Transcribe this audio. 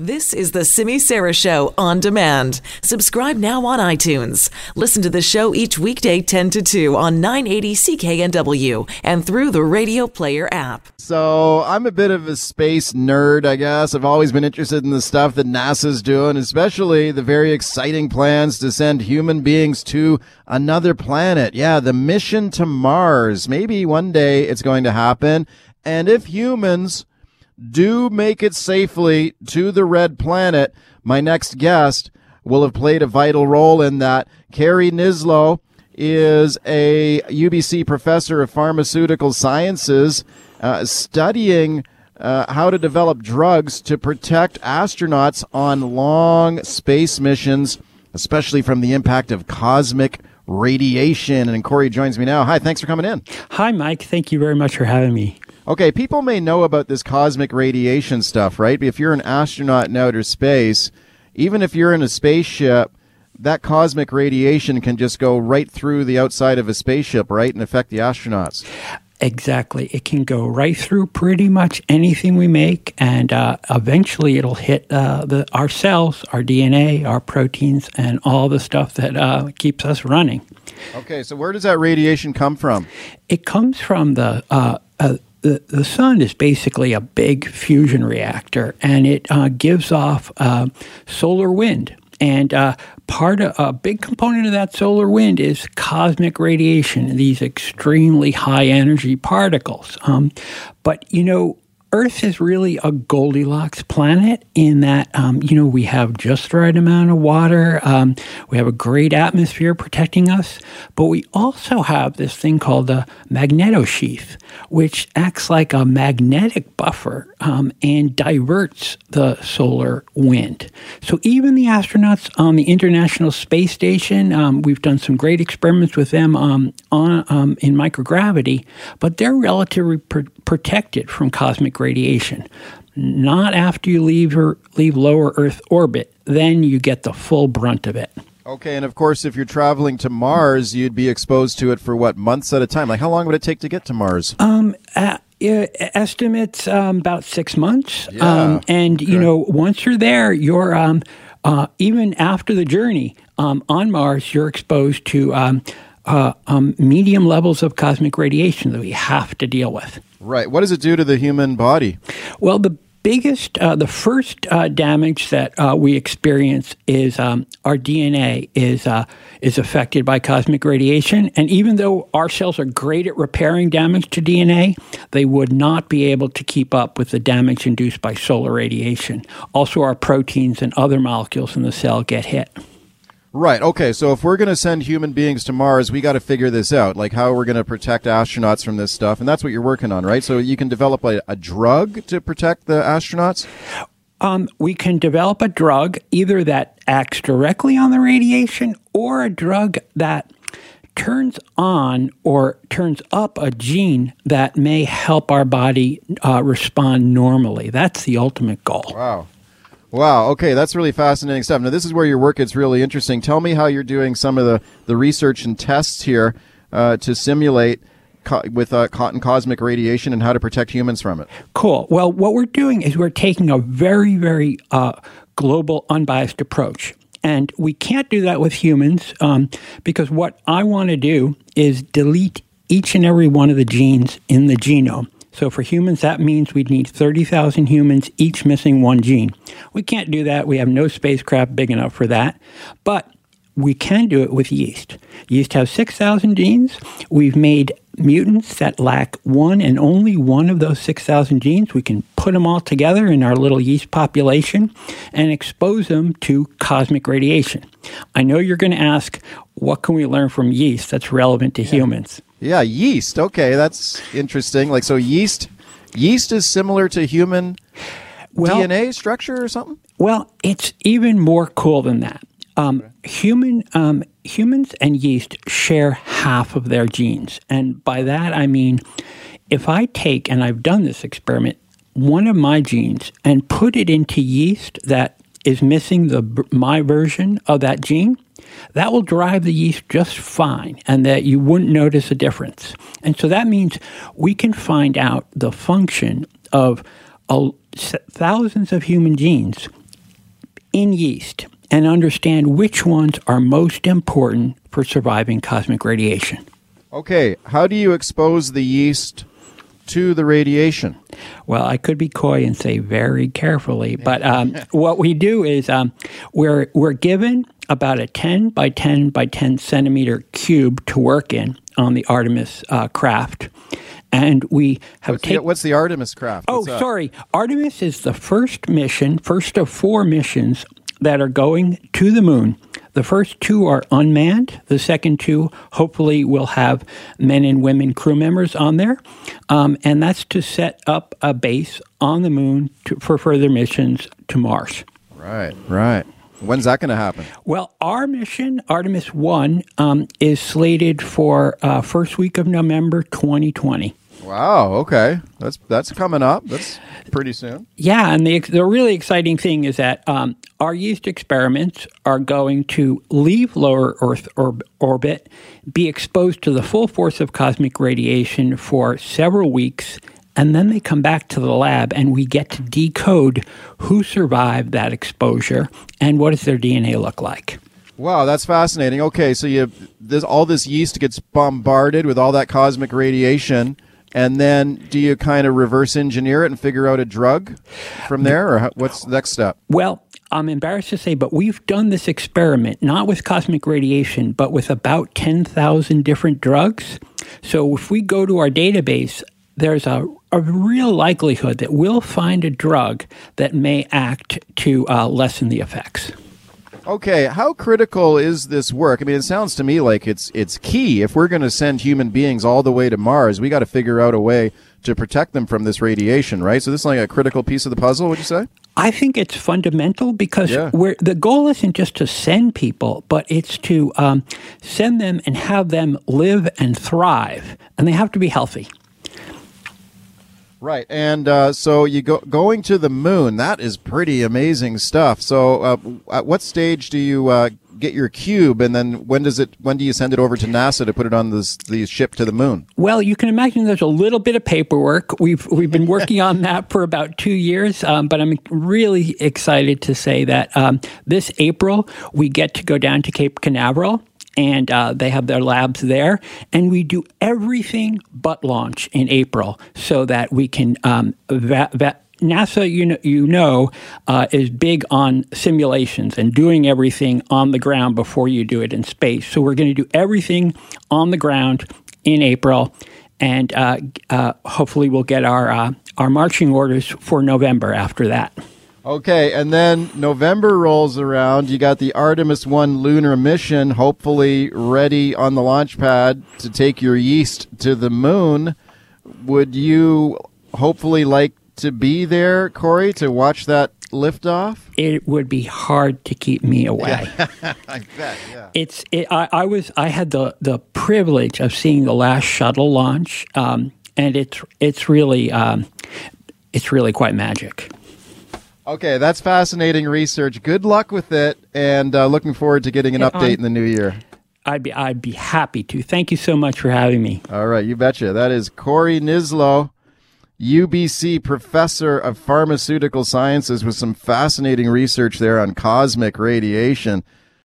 This is the Simi Sara Show on demand. Subscribe now on iTunes. Listen to the show each weekday 10 to 2 on 980 CKNW and through the Radio Player app. So, I'm a bit of a space nerd, I guess. I've always been interested in the stuff that NASA's doing, especially the very exciting plans to send human beings to another planet. Yeah, the mission to Mars. Maybe one day it's going to happen. And if humans do make it safely to the red planet. My next guest will have played a vital role in that. Corey Nislow is a UBC professor of pharmaceutical sciences uh, studying uh, how to develop drugs to protect astronauts on long space missions, especially from the impact of cosmic radiation. And Corey joins me now. Hi, thanks for coming in. Hi, Mike. Thank you very much for having me. Okay, people may know about this cosmic radiation stuff, right? If you're an astronaut in outer space, even if you're in a spaceship, that cosmic radiation can just go right through the outside of a spaceship, right, and affect the astronauts. Exactly. It can go right through pretty much anything we make, and uh, eventually it'll hit uh, the, our cells, our DNA, our proteins, and all the stuff that uh, keeps us running. Okay, so where does that radiation come from? It comes from the uh, uh, the, the sun is basically a big fusion reactor and it uh, gives off uh, solar wind. And uh, part of a big component of that solar wind is cosmic radiation, these extremely high energy particles. Um, but, you know, Earth is really a Goldilocks planet in that, um, you know, we have just the right amount of water. Um, we have a great atmosphere protecting us, but we also have this thing called the magnetosheath, which acts like a magnetic buffer um, and diverts the solar wind. So even the astronauts on the International Space Station, um, we've done some great experiments with them um, on um, in microgravity, but they're relatively pr- protected from cosmic radiation. Not after you leave her, leave lower Earth orbit, then you get the full brunt of it. Okay, and of course, if you're traveling to Mars, you'd be exposed to it for what months at a time. Like, how long would it take to get to Mars? Um, uh, estimates um, about six months. Yeah. Um, and Okay. you know, once you're there, you're um, uh, even after the journey um, on Mars, you're exposed to um, uh, um, medium levels of cosmic radiation that we have to deal with. Right. What does it do to the human body? Well, the biggest, uh, the first uh, damage that uh, we experience is um, our DNA is uh, is affected by cosmic radiation, and even though our cells are great at repairing damage to DNA, they would not be able to keep up with the damage induced by solar radiation. Also, our proteins and other molecules in the cell get hit. Right. Okay. So if we're going to send human beings to Mars, we got to figure this out, like how we're going to protect astronauts from this stuff, and that's what you're working on, right? So you can develop a, a drug to protect the astronauts. Um, we can develop a drug either that acts directly on the radiation or a drug that turns on or turns up a gene that may help our body uh, respond normally. That's the ultimate goal. Wow. Wow. Okay, that's really fascinating stuff. Now, this is where your work gets really interesting. Tell me how you're doing some of the, the research and tests here uh, to simulate co- with uh, cotton cosmic radiation and how to protect humans from it. Cool. Well, what we're doing is we're taking a very, very uh, global, unbiased approach. And we can't do that with humans um, because what I want to do is delete each and every one of the genes in the genome. So for humans, that means we'd need 30,000 humans, each missing one gene. We can't do that. We have no spacecraft big enough for that. But we can do it with yeast. Yeast has 6,000 genes. We've made mutants that lack one and only one of those 6,000 genes. We can put them all together in our little yeast population and expose them to cosmic radiation. I know you're going to ask, what can we learn from yeast that's relevant to humans? Yeah, yeast. Okay, that's interesting. Like, so yeast, yeast is similar to human Well- DNA structure or something. Well, it's even more cool than that. Um, human um, humans and yeast share half of their genes, and by that I mean, if I take and I've done this experiment, one of my genes and put it into yeast that is missing the my version of that gene, that will drive the yeast just fine, and that you wouldn't notice a difference. And so that means we can find out the function of a, thousands of human genes in yeast and understand which ones are most important for surviving cosmic radiation. Okay, how do you expose the yeast to the radiation? Well, I could be coy and say very carefully, but um, what we do is um, we're we're given about a 10 by 10 by 10 centimeter cube to work in on the Artemis uh, craft. And we have What's, the, taken. what's the Artemis craft? Oh, What's that? sorry. Artemis is the first mission, first of four missions that are going to the moon. The first two are unmanned. The second two, hopefully, will have men and women crew members on there. Um, and that's to set up a base on the moon to, for further missions to Mars. Right, right. When's that going to happen? Well, our mission, Artemis 1, um, is slated for uh, first week of November 2020. Wow. Okay, that's that's coming up. That's pretty soon. Yeah, and the, the really exciting thing is that um, our yeast experiments are going to leave lower Earth orb- orbit, be exposed to the full force of cosmic radiation for several weeks, and then they come back to the lab and we get to decode who survived that exposure and what does their DNA look like. Wow, that's fascinating. Okay, so you this all this yeast gets bombarded with all that cosmic radiation, and then do you kind of reverse engineer it and figure out a drug from there, or what's the next step? Well, I'm embarrassed to say, but we've done this experiment not with cosmic radiation, but with about 10,000 different drugs. So if we go to our database, there's a, a real likelihood that we'll find a drug that may act to uh, lessen the effects. Okay, how critical is this work? I mean, it sounds to me like it's it's key. If we're going to send human beings all the way to Mars, we got to figure out a way to protect them from this radiation, right? So this is like a critical piece of the puzzle. Would you say? I think it's fundamental because Yeah. we're, the goal isn't just to send people, but it's to um, send them and have them live and thrive, and they have to be healthy. Right, and uh, so you go going to the moon. That is pretty amazing stuff. So, uh, at what stage do you uh, get your cube, and then when does it? When do you send it over to NASA to put it on this the ship to the moon? Well, you can imagine there's a little bit of paperwork. We've we've been working on that for about two years, um, but I'm really excited to say that um, this April we get to go down to Cape Canaveral. And uh, they have their labs there, and we do everything but launch in April, so that we can um, va- va- NASA, you know, you know uh, is big on simulations and doing everything on the ground before you do it in space. So we're going to do everything on the ground in April, and uh, uh, hopefully we'll get our uh, our marching orders for November after that. Okay, and then November rolls around. You got the Artemis 1 lunar mission, hopefully ready on the launch pad to take your yeast to the moon. Would you hopefully like to be there, Corey, to watch that liftoff? It would be hard to keep me away. I bet, yeah. it's it, I, I was I had the the privilege of seeing the last shuttle launch, um, and it's it's really um, it's really quite magic. Okay, that's fascinating research. Good luck with it, and uh, looking forward to getting an update in the new year. I'd be I'd be happy to. Thank you so much for having me. All right, you betcha. That is Corey Nislow, UBC professor of pharmaceutical sciences, with some fascinating research there on cosmic radiation.